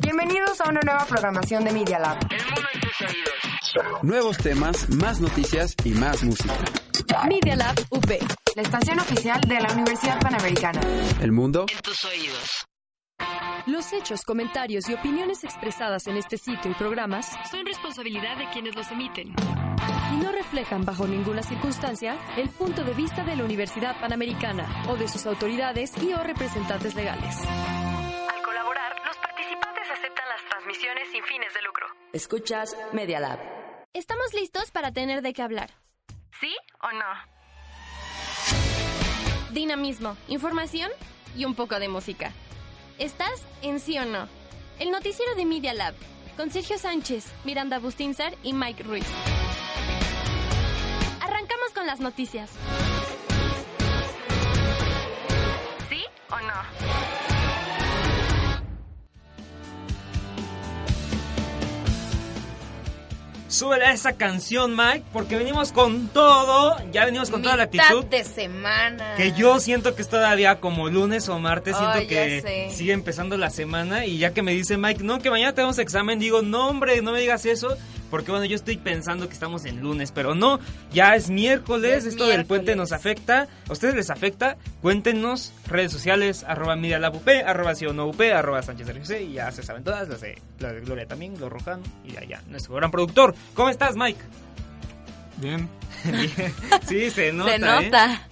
Bienvenidos a una nueva programación de Media Lab. El mundo en tus oídos. Nuevos temas, más noticias y más música. Media Lab UP. La estación oficial de la Universidad Panamericana. El mundo En tus oídos. Los hechos, comentarios y opiniones expresadas en este sitio y programas son responsabilidad de quienes los emiten y no reflejan bajo ninguna circunstancia el punto de vista de la Universidad Panamericana o de sus autoridades y o representantes legales. Transmisiones sin fines de lucro. Escuchas Media Lab. Estamos listos para tener de qué hablar. ¿Sí o no? Dinamismo, información y un poco de música. ¿Estás en sí o no? El noticiero de Media Lab, con Sergio Sánchez, Miranda Bustinzar y Mike Ruiz. Arrancamos con las noticias. ¿Sí o no? Súbele a esa canción, Mike, porque venimos con todo. Ya venimos con toda la actitud. de semana. Que yo siento que es todavía como lunes o martes, siento que sigue empezando la semana y ya que me dice Mike, no, que mañana tenemos examen, digo, no hombre, no me digas eso, porque bueno, yo estoy pensando que estamos en lunes, pero no, ya es miércoles, Ya es esto del puente nos afecta, ¿a ustedes les afecta? Cuéntenos, redes sociales, arroba media lab UP, arroba sí o no UP, arroba Sánchez RFC, y ya se saben todas, las de, las de Gloria también, los Rojano, y allá, nuestro gran productor. ¿Cómo estás, Mike? Bien. sí, se nota. Se ¿eh? nota.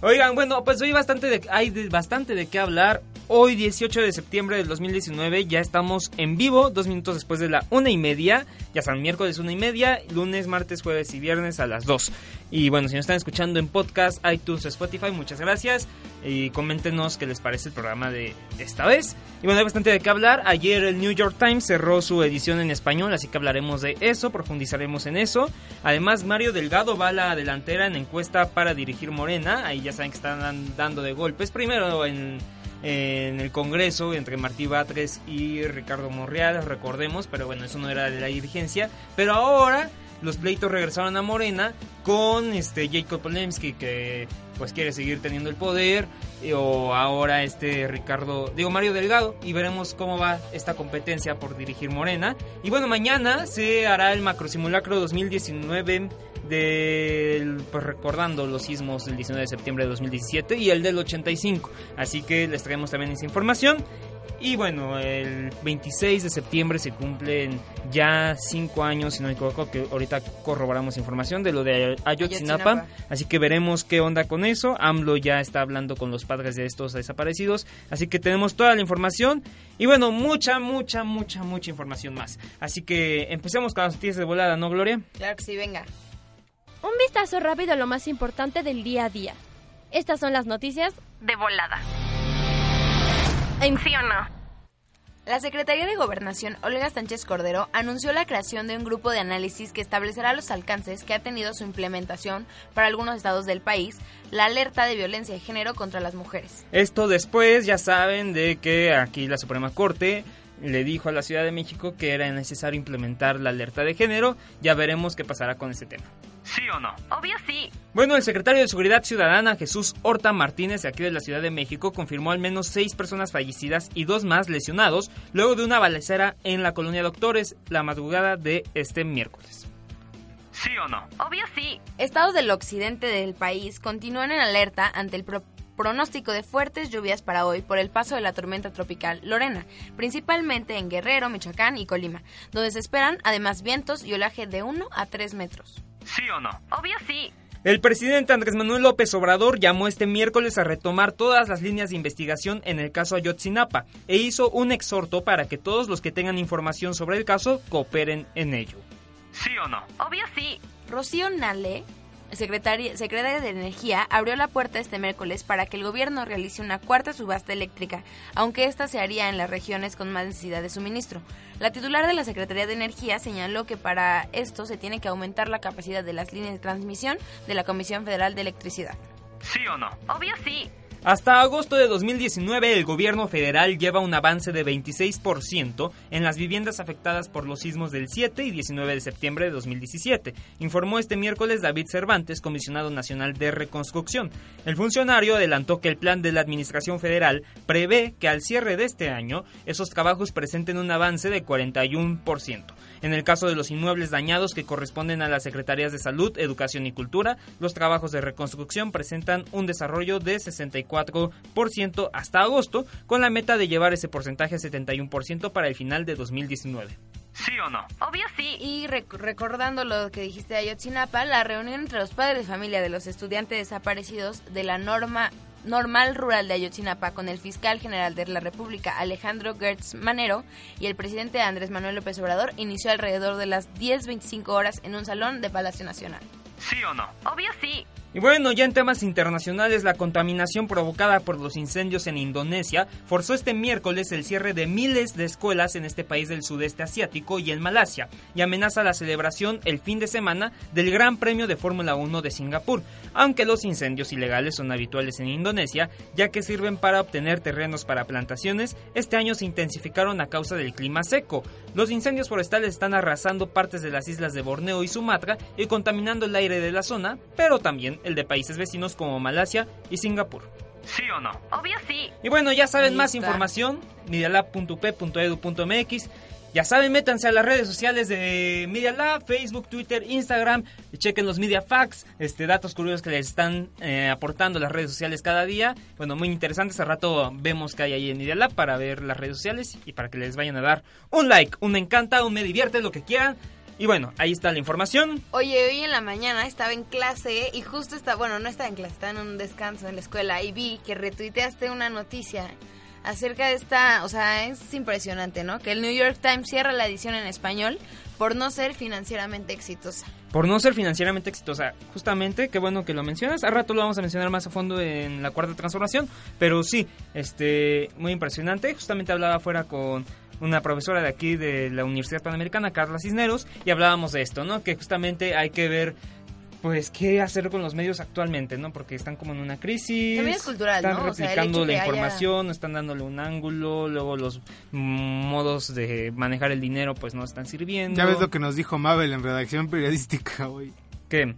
Oigan, bueno, pues hoy bastante de, hay de- bastante de qué hablar. Hoy, 18 de septiembre del 2019, ya estamos en vivo, dos minutos después de la una y media. Ya saben, miércoles una y media, lunes, martes, jueves y viernes a las 2. Y bueno, si nos están escuchando en podcast, iTunes, Spotify, muchas gracias. Y coméntenos qué les parece el programa de esta vez. Y bueno, hay bastante de qué hablar. Ayer el New York Times cerró su edición en español, así que hablaremos de eso, profundizaremos en eso. Además, Mario Delgado va a la delantera en encuesta para dirigir Morena. Ahí ya saben que están dan- dando de golpes. Primero en, en el Congreso entre Martí Batres y Ricardo Monreal, recordemos, pero bueno, eso no era de la dirigencia. Pero ahora los pleitos regresaron a Morena con este Jacob Polemski que pues quiere seguir teniendo el poder y- o ahora este Ricardo digo Mario Delgado y veremos cómo va esta competencia por dirigir Morena. Y bueno mañana se hará el macrosimulacro 2019 del pues recordando los sismos del 19 de septiembre de 2017 y el del 85 así que les traemos también esa información y bueno, el 26 de septiembre se cumplen ya cinco años, si no me equivoco, que ahorita corroboramos información de lo de Ayotzinapa. Ayotzinapa. Así que veremos qué onda con eso. AMLO ya está hablando con los padres de estos desaparecidos. Así que tenemos toda la información. Y bueno, mucha, mucha, mucha, mucha información más. Así que empecemos con las noticias de volada, ¿no, Gloria? Claro que sí, venga. Un vistazo rápido a lo más importante del día a día. Estas son las noticias De volada. ¿En sí o no? La Secretaría de Gobernación, Olga Sánchez Cordero, anunció la creación de un grupo de análisis que establecerá los alcances que ha tenido su implementación para algunos estados del país, la alerta de violencia de género contra las mujeres. Esto después, ya saben, de que aquí la Suprema Corte le dijo a la Ciudad de México que era necesario implementar la alerta de género. Ya veremos qué pasará con ese tema. ¿Sí o no? Obvio sí. Bueno, el secretario de Seguridad Ciudadana, Jesús Horta Martínez, de aquí de la Ciudad de México, confirmó al menos seis personas fallecidas y dos más lesionados luego de una balacera en la colonia Doctores la madrugada de este miércoles. ¿Sí o no? Obvio sí. Estados del occidente del país continúan en alerta ante el pro- pronóstico de fuertes lluvias para hoy por el paso de la tormenta tropical Lorena, principalmente en Guerrero, Michoacán y Colima, donde se esperan además vientos y olaje de 1 a 3 metros. ¿Sí o no? Obvio sí. El presidente Andrés Manuel López Obrador llamó este miércoles a retomar todas las líneas de investigación en el caso Ayotzinapa e hizo un exhorto para que todos los que tengan información sobre el caso cooperen en ello. ¿Sí o no? Obvio sí. Rocío Nale, secretaria, secretaria de Energía, abrió la puerta este miércoles para que el gobierno realice una cuarta subasta eléctrica, aunque esta se haría en las regiones con más necesidad de suministro. La titular de la Secretaría de Energía señaló que para esto se tiene que aumentar la capacidad de las líneas de transmisión de la Comisión Federal de Electricidad. ¿Sí o no? Obvio sí. Hasta agosto de 2019, el gobierno federal lleva un avance de 26% en las viviendas afectadas por los sismos del 7 y 19 de septiembre de 2017, informó este miércoles David Cervantes, comisionado nacional de reconstrucción. El funcionario adelantó que el plan de la Administración Federal prevé que al cierre de este año esos trabajos presenten un avance de 41%. En el caso de los inmuebles dañados que corresponden a las Secretarías de Salud, Educación y Cultura, los trabajos de reconstrucción presentan un desarrollo de 64% hasta agosto, con la meta de llevar ese porcentaje a 71% para el final de 2019. ¿Sí o no? Obvio sí. Y recordando lo que dijiste de Ayotzinapa, la reunión entre los padres de familia de los estudiantes desaparecidos de la norma Normal Rural de Ayotzinapa con el fiscal general de la República Alejandro Gertz Manero y el presidente Andrés Manuel López Obrador inició alrededor de las 10.25 horas en un salón de Palacio Nacional. ¿Sí o no? Obvio sí. Y bueno, ya en temas internacionales, la contaminación provocada por los incendios en Indonesia forzó este miércoles el cierre de miles de escuelas en este país del sudeste asiático y en Malasia, y amenaza la celebración el fin de semana del Gran Premio de Fórmula 1 de Singapur, aunque los incendios ilegales son habituales en Indonesia, ya que sirven para obtener terrenos para plantaciones, este año se intensificaron a causa del clima seco. Los incendios forestales están arrasando partes de las islas de Borneo y Sumatra y contaminando el aire de la zona, pero también el de países vecinos como Malasia y Singapur. ¿Sí o no? Obvio sí. Y bueno, ya saben más información, medialab.p.edu.mx. Ya saben, métanse a las redes sociales de Media Lab, Facebook, Twitter, Instagram, y chequen los Media Facts, este, datos curiosos que les están eh, aportando las redes sociales cada día. Bueno, muy interesantes. A rato vemos que hay ahí en Media Lab para ver las redes sociales y para que les vayan a dar un like, un me encanta, un me divierte, lo que quieran. Y bueno, ahí está la información. Oye, hoy en la mañana estaba en clase y justo está, bueno, no estaba en clase, estaba en un descanso en la escuela y vi que retuiteaste una noticia acerca de esta, o sea, es impresionante, ¿no? Que el New York Times cierra la edición en español por no ser financieramente exitosa. Por no ser financieramente exitosa, justamente, qué bueno que lo mencionas. A rato lo vamos a mencionar más a fondo en la cuarta transformación, pero sí, este, muy impresionante. Justamente hablaba afuera con una profesora de aquí de la Universidad Panamericana, Carla Cisneros, y hablábamos de esto, ¿no? Que justamente hay que ver pues qué hacer con los medios actualmente, ¿no? Porque están como en una crisis. También es cultural, están ¿no? replicando la información, están dándole un ángulo, luego los modos de manejar el dinero pues no están sirviendo. Ya ves lo que nos dijo Mabel en redacción periodística hoy. ¿Qué?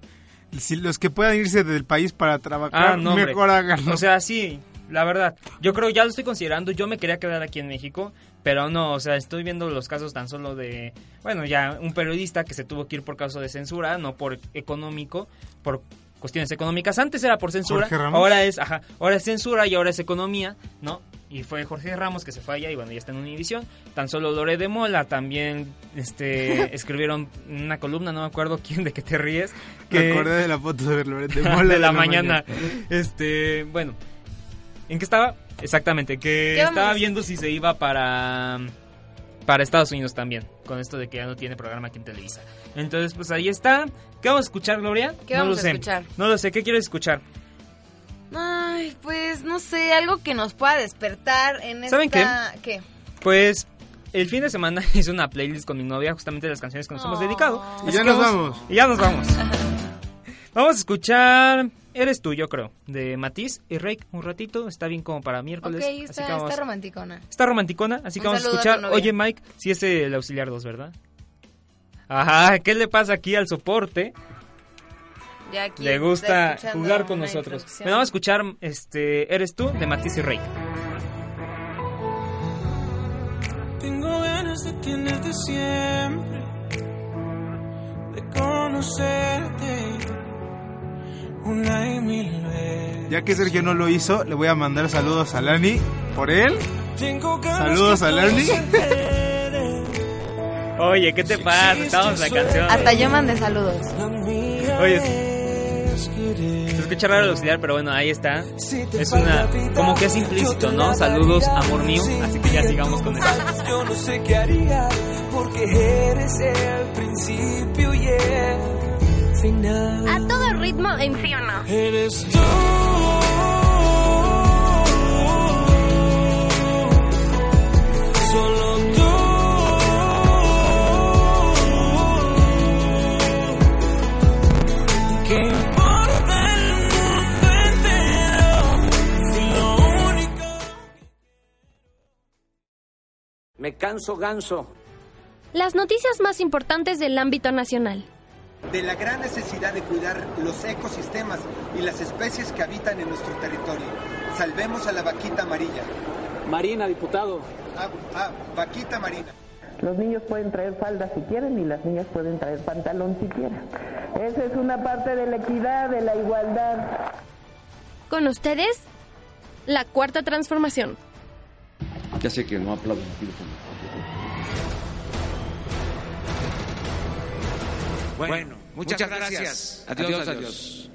Si los que puedan irse del país para trabajar, ah, no, mejor háganlo. O sea, sí, la verdad. Yo creo, ya lo estoy considerando, yo me quería quedar aquí en México, pero no, o sea, estoy viendo los casos tan solo de, bueno, ya un periodista que se tuvo que ir por causa de censura, no por económico, por cuestiones económicas. Antes era por censura, ahora es, ajá, ahora es censura y ahora es economía, ¿no? Y fue Jorge Ramos que se fue allá y bueno, ya está en Univisión. Tan solo Lore de Mola también este escribieron una columna, no me acuerdo quién de qué te ríes. Que... Me acordé de la foto de Lore de Mola de, la, mañana. Este, bueno, ¿en qué estaba? Exactamente, que estaba viendo si se iba para para Estados Unidos también, con esto de que ya no tiene programa aquí en Televisa. Entonces, pues ahí está. ¿Qué vamos a escuchar, Gloria? ¿Qué no vamos lo a sé. escuchar? No lo sé, ¿qué quieres escuchar? Ay, pues no sé, algo que nos pueda despertar en ¿Saben esta... qué? Pues el fin de semana hice una playlist con mi novia justamente de las canciones que nos hemos dedicado. Y ya nos vamos. Y ya nos vamos. vamos a escuchar Eres tú, yo creo, de Matiz y Rake un ratito, está bien como para miércoles. Ok, está, así que vamos, está romanticona. Está romanticona, así que Un vamos a escuchar. Oye, Mike, si es el auxiliar 2, ¿verdad? Ajá, ¿qué le pasa aquí al soporte? Ya aquí Le gusta jugar con nosotros. Bueno, vamos a escuchar este Eres tú de Matiz y Rake. Tengo ganas de tenerte siempre, de conocerte una y mil veces. Ya que Sergio no lo hizo, le voy a mandar saludos a Lani por él. Saludos a Lani. Oye, ¿qué te pasa? Estamos en la canción. Hasta yo mandé saludos. Oye. Se escucha raro el auxiliar, pero bueno, ahí está. Es una. Como que es implícito, ¿no? Saludos, amor mío. Así que ya sigamos con eso. Yo no sé qué haría, porque eres el principio y el final ritmo en sí o no. Eres tú. Solo tú. ¿Qué importa el. Me canso ganso. Las noticias más importantes del ámbito nacional. De la gran necesidad de cuidar los ecosistemas y las especies que habitan en nuestro territorio. Salvemos a la vaquita amarilla. Marina, diputado. Ah, ah, vaquita marina. Los niños pueden traer falda si quieren y las niñas pueden traer pantalón si quieren. Esa es una parte de la equidad, de la igualdad. Con ustedes, la cuarta transformación. Ya sé que no aplaudo. Bueno, bueno muchas, muchas, gracias. gracias. Adiós, adiós, adiós.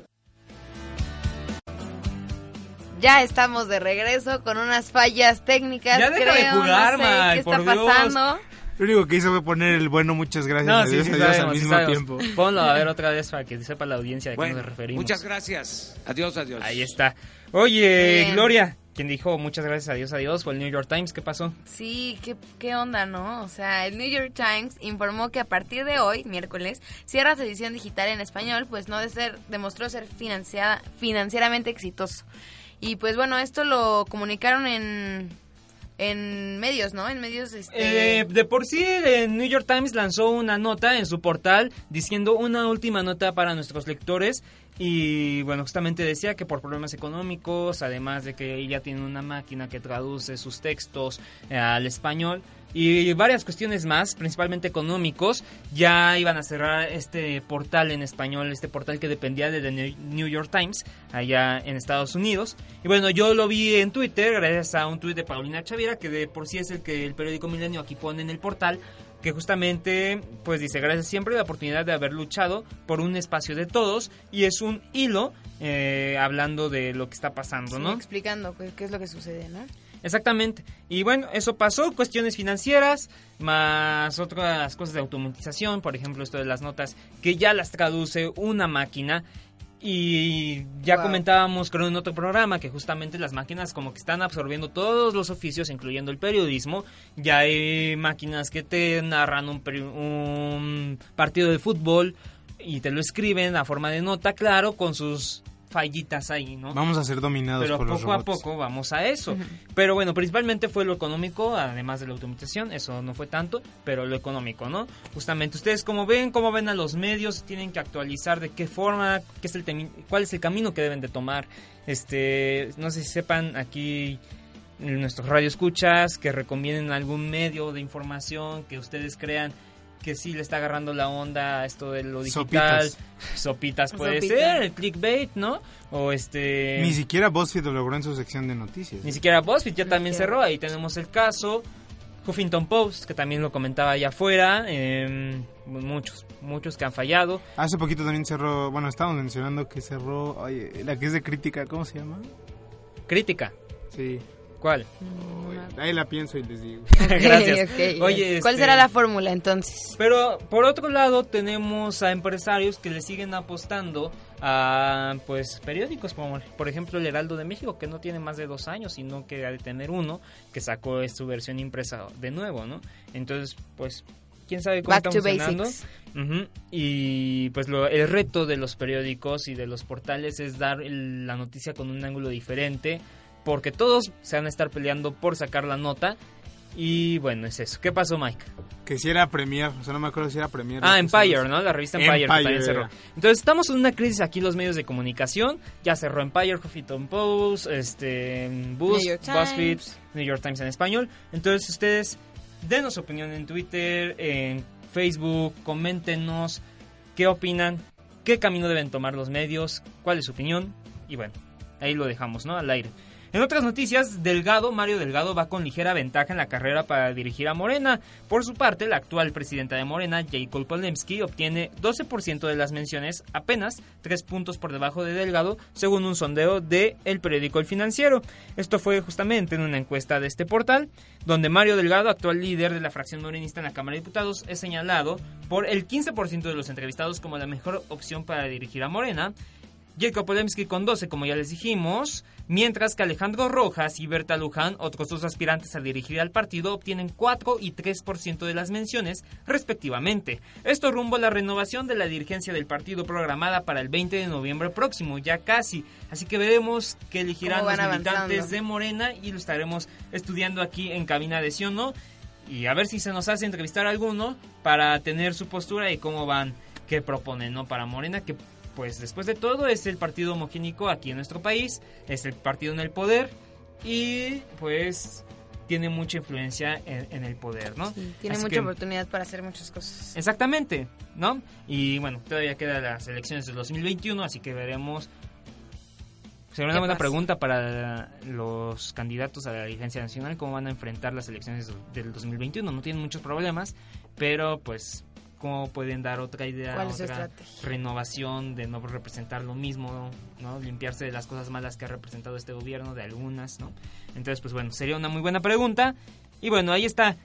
Ya estamos de regreso con unas fallas técnicas. Ya deja creo, de jugar, no sé ¿Qué por está Dios. pasando? Lo único que hizo fue poner el bueno, muchas gracias, No, adiós, sí, sí, adiós sabemos, al mismo tiempo. Ponlo a ver otra vez para que sepa la audiencia de qué Bueno, nos referimos. muchas gracias. Adiós, adiós. Ahí está. Oye, Bien. Gloria, quien dijo muchas gracias, adiós, adiós, fue el New York Times. ¿Qué pasó? Sí, ¿qué, qué onda, ¿no? O sea, el New York Times informó que a partir de hoy, miércoles, cierra edición digital en español, pues no de ser, demostró ser financiada, financieramente exitoso. Y pues bueno, esto lo comunicaron en, en medios, ¿no? En medios, este... Eh, de por sí, el New York Times lanzó una nota en su portal diciendo una última nota para nuestros lectores. Y bueno, justamente decía que por problemas económicos, además de que ella tiene una máquina que traduce sus textos eh, al español y varias cuestiones más, principalmente económicos, ya iban a cerrar este portal en español, este portal que dependía de The New York Times allá en Estados Unidos. Y bueno, yo lo vi en Twitter gracias a un tuit de Paulina Chavira, que de por sí es el que el periódico Milenio aquí pone en el portal, que justamente pues dice gracias siempre la oportunidad de haber luchado por un espacio de todos y es un hilo eh, hablando de lo que está pasando, sí, ¿no? explicando qué, qué es lo que sucede, ¿no? Exactamente. Y bueno, eso pasó, cuestiones financieras, más otras cosas de automatización, por ejemplo, esto de las notas, que ya las traduce una máquina. Y ya Wow. comentábamos creo en otro programa que justamente las máquinas como que están absorbiendo todos los oficios, incluyendo el periodismo. Ya hay máquinas que te narran un, un partido de fútbol y te lo escriben a forma de nota, claro, con sus fallitas ahí, ¿no? Vamos a ser dominados Pero por los poco a robots. poco vamos a eso. Pero bueno, principalmente fue lo económico, además de la automatización, eso no fue tanto, pero lo económico, ¿no? Justamente ustedes como ven, cómo ven a los medios, tienen que actualizar de qué forma, qué es el cuál es el camino que deben de tomar. Este, no sé si sepan aquí en nuestros radioescuchas que recomienden algún medio de información que ustedes crean que sí le está agarrando la onda a esto de lo digital. Sopitas. Sopitas puede Sopita. ser, el clickbait, ¿no? O este Ni siquiera BuzzFeed lo logró en su sección de noticias. ni siquiera BuzzFeed ya también cerró. Ahí tenemos el caso. Huffington Post, que también lo comentaba allá afuera. eh, muchos, muchos que han fallado. Hace poquito también cerró, bueno, estábamos mencionando que cerró, oye, la que es de crítica, ¿cómo se llama? Crítica. Sí. ¿Cuál? Ahí la pienso y les digo. Gracias. Oye, ¿Cuál este, será la fórmula entonces? Pero por otro lado tenemos a empresarios que le siguen apostando a pues periódicos como por ejemplo el Heraldo de México que no tiene más de dos años sino que ha de tener uno que sacó su versión impresa de nuevo, ¿no? Entonces pues quién sabe cómo Back está to funcionando. basics. Ujú. Y pues lo- el reto de los periódicos y de los portales es dar el- la noticia con un ángulo diferente, porque todos se van a estar peleando por sacar la nota. Y bueno, es eso. ¿Qué pasó, Mike? Que si era Premier, o sea, no me acuerdo si era Premier. Ah, Empire. ¿no? La revista Empire, que también cerró. Entonces estamos en una crisis aquí los medios de comunicación. Ya cerró Empire, Huffington Post, este, York BuzzFeed. New York Times en español. Entonces ustedes denos su opinión en Twitter, en Facebook, coméntenos qué opinan, qué camino deben tomar los medios, cuál es su opinión. Y bueno, ahí lo dejamos, ¿no? Al aire. En otras noticias, Delgado, Mario Delgado va con ligera ventaja en la carrera para dirigir a Morena. Por su parte, la actual presidenta de Morena, Jacob Polemski, obtiene 12% de las menciones, apenas 3 puntos por debajo de Delgado, según un sondeo de el periódico El Financiero. Esto fue justamente en una encuesta de este portal, donde Mario Delgado, actual líder de la fracción morenista en la Cámara de Diputados, es señalado por el 15% de los entrevistados como la mejor opción para dirigir a Morena. Jacob Polemski con 12, como ya les dijimos, mientras que Alejandro Rojas y Berta Luján, otros dos aspirantes a dirigir al partido, obtienen 4 y 3% de las menciones, respectivamente. Esto rumbo a la renovación de la dirigencia del partido programada para el 20 de noviembre próximo, ya casi. Así que veremos qué elegirán ¿Cómo los militantes de Morena y lo estaremos estudiando aquí en cabina de sí o no. y a ver si se nos hace entrevistar a alguno para tener su postura y cómo van, qué proponen, ¿no? Para Morena, que pues después de todo es el partido homogénico aquí en nuestro país, es el partido en el poder y pues tiene mucha influencia en, el poder, ¿no? tiene mucha oportunidad para hacer muchas cosas. Exactamente, ¿no? Y bueno, todavía quedan las elecciones del 2021, así que veremos. Será una buena pregunta para los candidatos a la dirigencia nacional, cómo van a enfrentar las elecciones del 2021. No tienen muchos problemas, pero pues cómo pueden dar otra idea, otra renovación de no representar lo mismo, ¿no? Limpiarse de las cosas malas que ha representado este gobierno, de algunas, ¿no? Entonces, pues bueno, sería una muy buena pregunta. Y bueno, ahí está.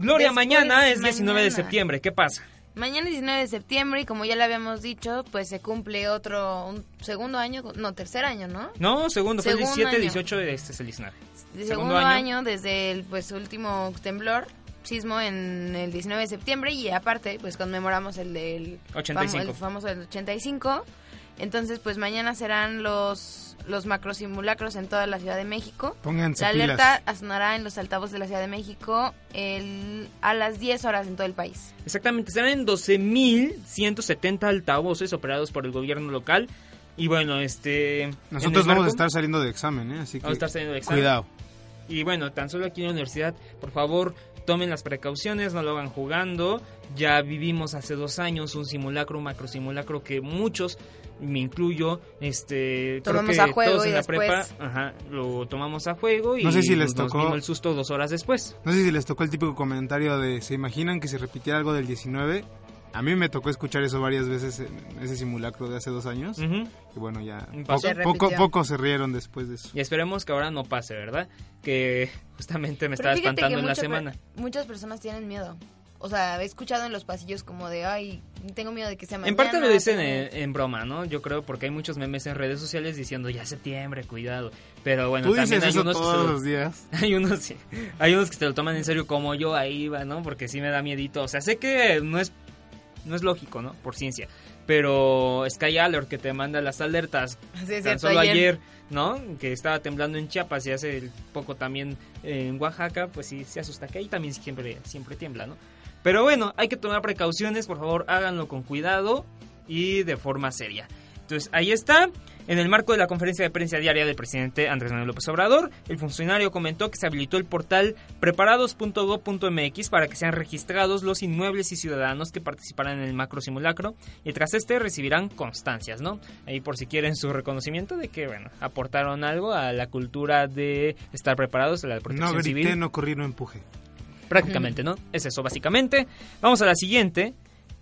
Gloria, mañana es 19 de septiembre. ¿Qué pasa? Mañana es 19 de septiembre y como ya le habíamos dicho, pues se cumple otro, un segundo año, no, tercer año, ¿no? No, segundo, fue el 17, 18 de este es el Segundo, segundo año. desde el pues último temblor sismo en el 19 de septiembre y aparte pues conmemoramos el del 85. el famoso del 85. Entonces pues mañana serán los los macrosimulacros en toda la Ciudad de México. Pónganse la alerta sonará en los altavoces de la Ciudad de México el, a las 10 horas en todo el país. Exactamente, serán en 12.170 altavoces operados por el gobierno local. Y bueno, este... Nosotros vamos a estar saliendo de examen, ¿eh? Así que... Vamos a estar saliendo de examen. Cuidado. Y bueno, tan solo aquí en la universidad, por favor, tomen las precauciones, no lo hagan jugando. Ya vivimos hace dos años un simulacro, un macro simulacro que muchos, me incluyo, este, tomamos a juego todos en la prepa, ajá, lo tomamos a juego y no sé si les nos tocó el susto dos horas después. No sé si les tocó el típico comentario de, ¿se imaginan que se repitiera algo del 19? A mí me tocó escuchar eso varias veces en ese simulacro de hace dos años. Y bueno, ya poco, poco, se rieron después de eso. Y esperemos que ahora no pase, ¿verdad? Que justamente me estaba espantando en la semana. muchas personas tienen miedo. O sea, he escuchado en los pasillos como de, ay, tengo miedo de que sea mañana. En parte lo dicen en, broma, ¿no? Yo creo porque hay muchos memes en redes sociales diciendo, ya septiembre, cuidado. Pero bueno, también hay unos todos que los días. Hay unos, hay unos que se lo toman en serio como yo ahí va, ¿no? Porque sí me da miedito. O sea, sé que no es no es lógico, ¿no? Por ciencia. Pero Sky Alert que te manda las alertas sí, tan solo ayer. ¿no? Que estaba temblando en Chiapas y hace poco también en Oaxaca, pues sí se asusta que ahí también siempre siempre tiembla, ¿no? Pero bueno, hay que tomar precauciones, por favor, háganlo con cuidado y de forma seria. Entonces, ahí está. En el marco de la conferencia de prensa diaria del presidente Andrés Manuel López Obrador, el funcionario comentó que se habilitó el portal preparados.go.mx para que sean registrados los inmuebles y ciudadanos que participarán en el macro simulacro y tras este recibirán constancias, ¿no? Ahí por si quieren su reconocimiento de que, bueno, aportaron algo a la cultura de estar preparados, a la protección no grité, civil. no corrí, no empuje. Prácticamente, ¿no? Es eso, básicamente. Vamos a la siguiente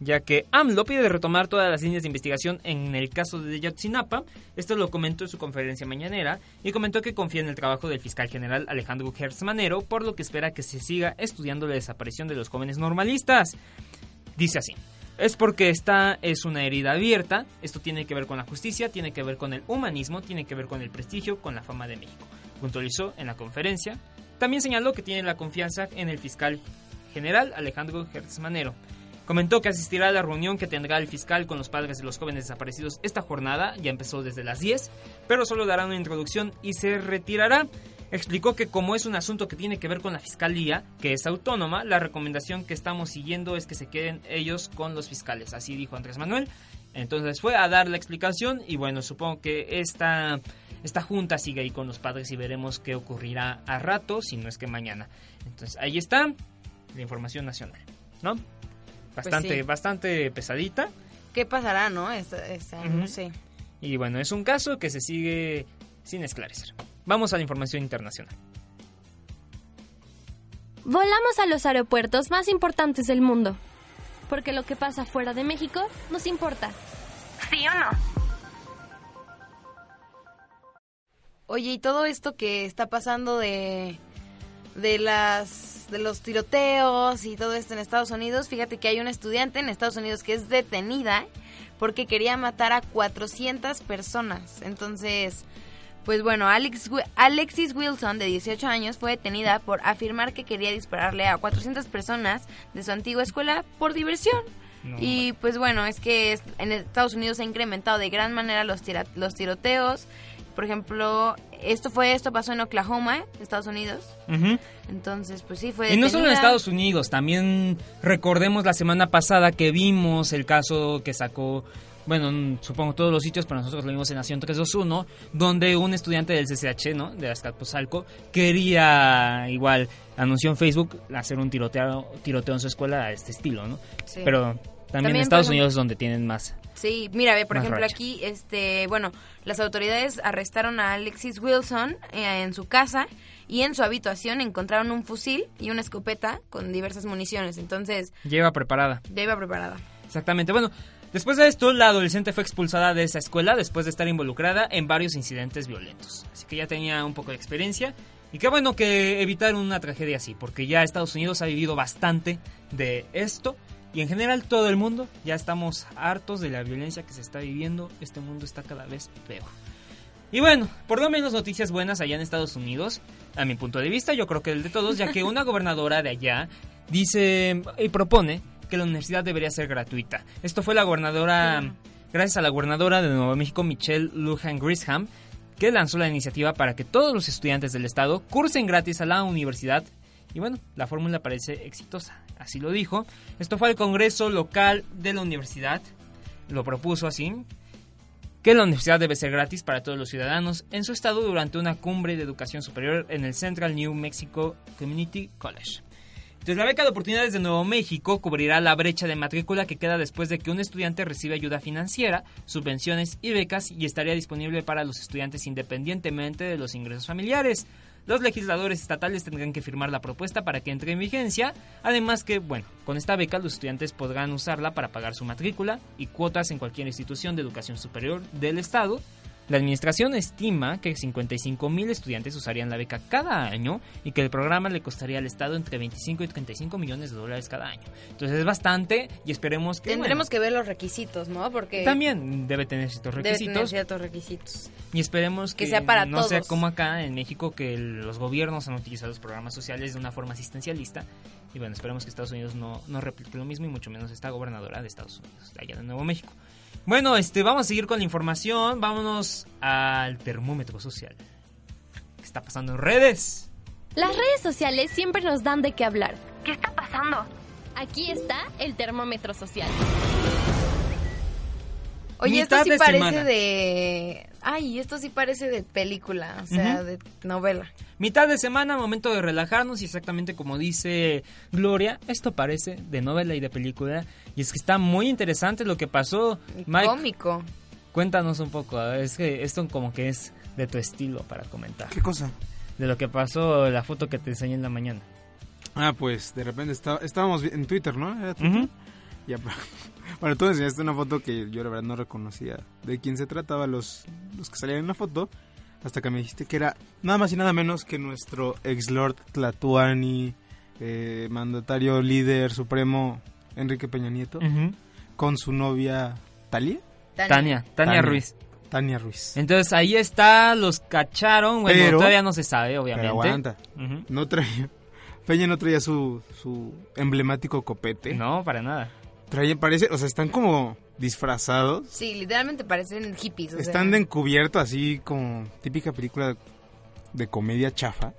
ya que AMLO pide retomar todas las líneas de investigación en el caso de Yotzinapa. Esto lo comentó en su conferencia mañanera y comentó que confía en el trabajo del fiscal general Alejandro Gertz Manero, por lo que espera que se siga estudiando la desaparición de los jóvenes normalistas. Dice así. Es porque esta es una herida abierta, esto tiene que ver con la justicia, tiene que ver con el humanismo, tiene que ver con el prestigio, con la fama de México. Puntualizó en la conferencia. También señaló que tiene la confianza en el fiscal general Alejandro Gertz Manero. Comentó que asistirá a la reunión que tendrá el fiscal con los padres de los jóvenes desaparecidos esta jornada, ya empezó desde las 10, pero solo dará una introducción y se retirará. Explicó que como es un asunto que tiene que ver con la fiscalía, que es autónoma, la recomendación que estamos siguiendo es que se queden ellos con los fiscales, así dijo Andrés Manuel. Entonces fue a dar la explicación y bueno, supongo que esta, esta junta sigue ahí con los padres y veremos qué ocurrirá a rato, si no es que mañana. Entonces ahí está la información nacional, ¿no? Pues bastante, bastante pesadita. ¿Qué pasará, no? No sé. Y bueno, es un caso que se sigue sin esclarecer. Vamos a la información internacional. Volamos a los aeropuertos más importantes del mundo, porque lo que pasa fuera de México nos importa. ¿Sí o no? Oye, y todo esto que está pasando de, de las de los tiroteos y todo esto en Estados Unidos, fíjate que hay una estudiante en Estados Unidos que es detenida porque quería matar a 400 personas. Entonces, pues bueno, Alex, Alexis Wilson, de 18 años, fue detenida por afirmar que quería dispararle a 400 personas de su antigua escuela por diversión. y pues bueno, es que en Estados Unidos se ha incrementado de gran manera los, los tiroteos Por ejemplo, esto fue esto pasó en Oklahoma, Estados Unidos. Entonces, pues sí fue Y no solo en Estados Unidos, también recordemos la semana pasada que vimos el caso que sacó bueno, supongo todos los sitios, pero nosotros lo vimos en Nación 321, donde un estudiante del CCH, ¿no? De Azcapotzalco, quería igual, anunció en Facebook, hacer un tiroteo, tiroteo en su escuela a este estilo, ¿no? Sí. Pero también, en Estados Unidos es donde tienen más. Sí, mira, ve, por ejemplo, aquí, este, bueno, las autoridades arrestaron a Alexis Wilson eh, en su casa y en su habitación encontraron un fusil y una escopeta con diversas municiones. Entonces... Lleva preparada. Lleva preparada. Exactamente. Bueno, Después de esto, la adolescente fue expulsada de esa escuela después de estar involucrada en varios incidentes violentos. Así que ya tenía un poco de experiencia. Y qué bueno que evitaron una tragedia así, porque ya Estados Unidos ha vivido bastante de esto. Y en general todo el mundo ya estamos hartos de la violencia que se está viviendo. Este mundo está cada vez peor. Y bueno, por lo menos noticias buenas allá en Estados Unidos, a mi punto de vista, yo creo que el de todos, ya que una gobernadora de allá dice y propone que la universidad debería ser gratuita. Esto fue la gobernadora, gracias a la gobernadora de Nuevo México, Michelle Lujan Grisham, que lanzó la iniciativa para que todos los estudiantes del estado cursen gratis a la universidad. Y bueno, la fórmula parece exitosa, así lo dijo. Esto fue el Congreso local de la universidad, lo propuso así, que la universidad debe ser gratis para todos los ciudadanos en su estado durante una cumbre de educación superior en el Central New Mexico Community College. Entonces, la beca de oportunidades de Nuevo México cubrirá la brecha de matrícula que queda después de que un estudiante recibe ayuda financiera, subvenciones y becas y estaría disponible para los estudiantes independientemente de los ingresos familiares. Los legisladores estatales tendrán que firmar la propuesta para que entre en vigencia, además que, bueno, con esta beca los estudiantes podrán usarla para pagar su matrícula y cuotas en cualquier institución de educación superior del Estado, la administración estima que 55 mil estudiantes usarían la beca cada año y que el programa le costaría al Estado entre 25 y 35 millones de dólares cada año. Entonces es bastante y esperemos que... Tendremos que ver los requisitos, ¿no? Porque... También debe tener ciertos requisitos. Debe tener ciertos requisitos. Y esperemos que, sea para no sea como acá en México que los gobiernos han utilizado los programas sociales de una forma asistencialista. Y bueno, esperemos que Estados Unidos no, no replique lo mismo y mucho menos esta gobernadora de Estados Unidos, de allá de Nuevo México. Bueno, este, vamos a seguir con la información. Vámonos al termómetro social. ¿Qué está pasando en redes? Las redes sociales siempre nos dan de qué hablar. ¿Qué está pasando? Aquí está el termómetro social. Oye, esto sí parece de... Ay, esto sí parece de película, o sea, de novela. Mitad de semana, momento de relajarnos y exactamente como dice Gloria, esto parece de novela y de película. Y es que está muy interesante lo que pasó. Mike, cómico. Cuéntanos un poco, es que esto como que es de tu estilo para comentar. ¿Qué cosa? De lo que pasó, la foto que te enseñé en la mañana. Ah, pues de repente estábamos en Twitter, ¿no? ¿Era Twitter? Bueno, tú enseñaste una foto que yo la verdad no reconocía de quién se trataba, los, los que salían en la foto, hasta que me dijiste que era nada más y nada menos que nuestro ex Lord Tlatuani, eh, mandatario líder supremo Enrique Peña Nieto, con su novia Talia. Tania, Tania, Ruiz. Tania Ruiz. Entonces ahí está, los cacharon. Bueno, todavía no se sabe, obviamente. Pero aguanta. No traía. Peña no traía su, su emblemático copete. No, para nada. Traen, parece, o sea, están como disfrazados. Sí, literalmente parecen hippies. están de encubierto, así como típica película de comedia chafa.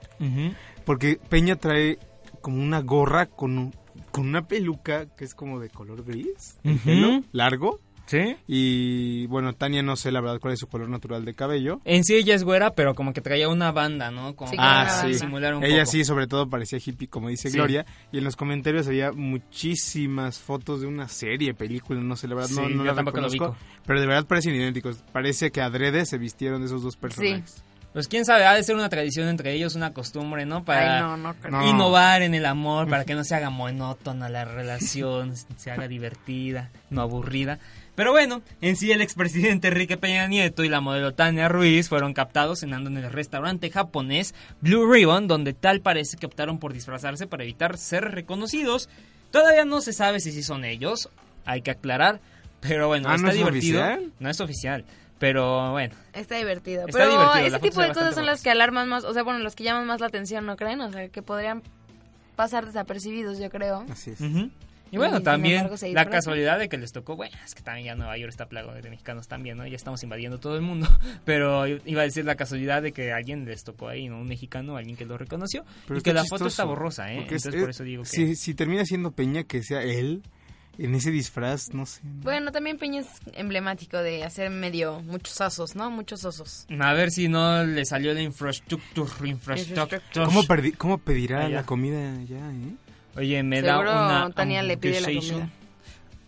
Porque Peña trae como una gorra con, con una peluca que es como de color gris, largo. ¿Sí? Y bueno, Tania no sé la verdad cuál es su color natural de cabello. En sí ella es güera, pero como que traía una banda, ¿no? Como ah, sí. Simular un ella sí, sobre todo parecía hippie, como dice Gloria. Y en los comentarios había muchísimas fotos de una serie, película, no sé, la verdad no, no la reconozco. Pero de verdad parecen idénticos. Parece que adrede se vistieron de esos dos personajes. Pues quién sabe, ha de ser una tradición entre ellos, una costumbre, ¿no? Para innovar en el amor, para que no se haga monótona la relación, se haga divertida, no aburrida. Pero bueno, en sí el expresidente Enrique Peña Nieto y la modelo Tania Ruiz fueron captados cenando en el restaurante japonés Blue Ribbon, donde tal parece que optaron por disfrazarse para evitar ser reconocidos. Todavía no se sabe si sí son ellos, hay que aclarar, pero bueno, ah, está ¿no divertido. Oficial? No es oficial. Pero bueno. Está divertido. pero ese tipo de cosas son las que alarman más, o sea, bueno, los que llaman más la atención, ¿no creen? O sea, que podrían pasar desapercibidos, yo creo. Así es. Y bueno, también la casualidad de que les tocó, bueno, es que también ya Nueva York está plagado de mexicanos también, ¿no? Ya estamos invadiendo todo el mundo, pero iba a decir la casualidad de que alguien les tocó ahí, ¿no? Un mexicano, alguien que lo reconoció, y que la foto está borrosa, ¿eh? Entonces por eso digo que... Si, si termina siendo Peña, que sea él, en ese disfraz, no sé. Bueno, también Peña es emblemático de hacer medio muchos osos, ¿no? Muchos osos. A ver si no le salió la infraestructura. infraestructura. ¿Cómo, ¿Cómo, pedirá la comida ya, eh? Oye, me da una... Tania le pide la comida.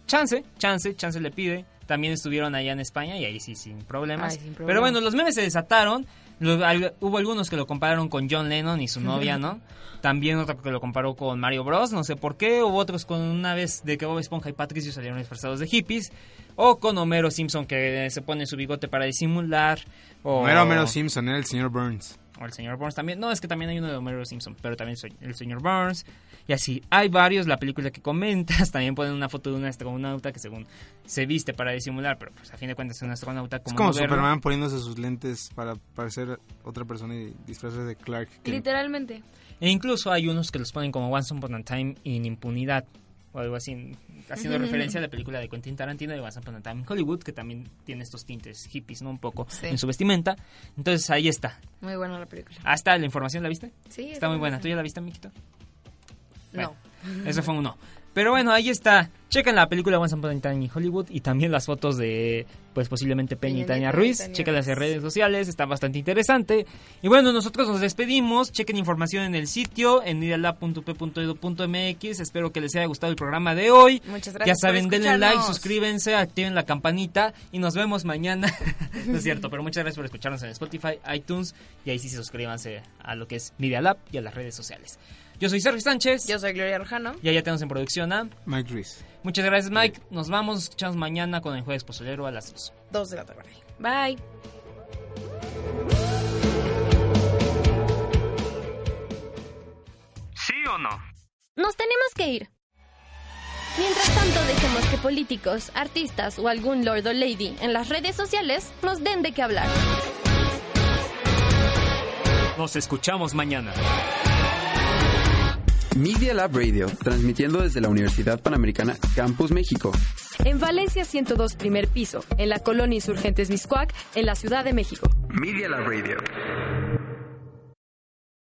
Chance, chance, chance le pide. También estuvieron allá en España y ahí sí, sin problemas. Pero bueno, los memes se desataron. hubo algunos que lo compararon con John Lennon y su novia, ¿no? También otro que lo comparó con Mario Bros, no sé por qué. Hubo otros con una vez de que Bob Esponja y Patricio salieron disfrazados de hippies. O con Homero Simpson que se pone su bigote para disimular. O... No era Homero Simpson, era el señor Burns. O el señor Burns también. No, es que también hay uno de Homero Simpson, pero también soy el señor Burns. Y así, hay varios, la película que comentas, también ponen una foto de un astronauta que según se viste para disimular, pero pues a fin de cuentas es un astronauta como... Es como Superman poniéndose sus lentes para parecer otra persona y disfrazarse de Clark. Literalmente. E incluso hay unos que los ponen como Once Upon a Time in impunidad o algo así, haciendo referencia a la película de Quentin Tarantino de Once Upon a Time in Hollywood, que también tiene estos tintes hippies, ¿no? Un poco en su vestimenta. Entonces ahí está. Muy buena la película. ¿Hasta la información la viste? Sí. Está muy buena. ¿Tú ya la viste, Miquito? No. Eso fue un no. Pero bueno, ahí está. Chequen la película Once Upon a Time in Hollywood y también las fotos de, pues posiblemente Peña y Tania Ruiz. Chequen las redes sociales, está bastante interesante. Y bueno, nosotros nos despedimos. Chequen información en el sitio, en idealab.p.edu.mx. Espero que les haya gustado el programa de hoy. Muchas gracias. Ya saben, denle like, suscríbanse, activen la campanita y nos vemos mañana. no es cierto, pero muchas gracias por escucharnos en Spotify, iTunes y ahí sí suscríbanse a lo que es Media Lab y a las redes sociales. Yo soy Sergio Sánchez. Yo soy Gloria Rojano. Y allá tenemos en producción a Mike Ruiz. Muchas gracias, Mike. Nos vamos, nos escuchamos mañana con el jueves pozolero a las 2. 2 de la tarde. Bye. ¿Sí o no? Nos tenemos que ir. Mientras tanto, dejemos que políticos, artistas o algún lord o lady en las redes sociales nos den de qué hablar. Nos escuchamos mañana. Media Lab Radio, transmitiendo desde la Universidad Panamericana Campus México. En Valencia 102, primer piso, en la colonia Insurgentes Miscuac, en la Ciudad de México. Media Lab Radio.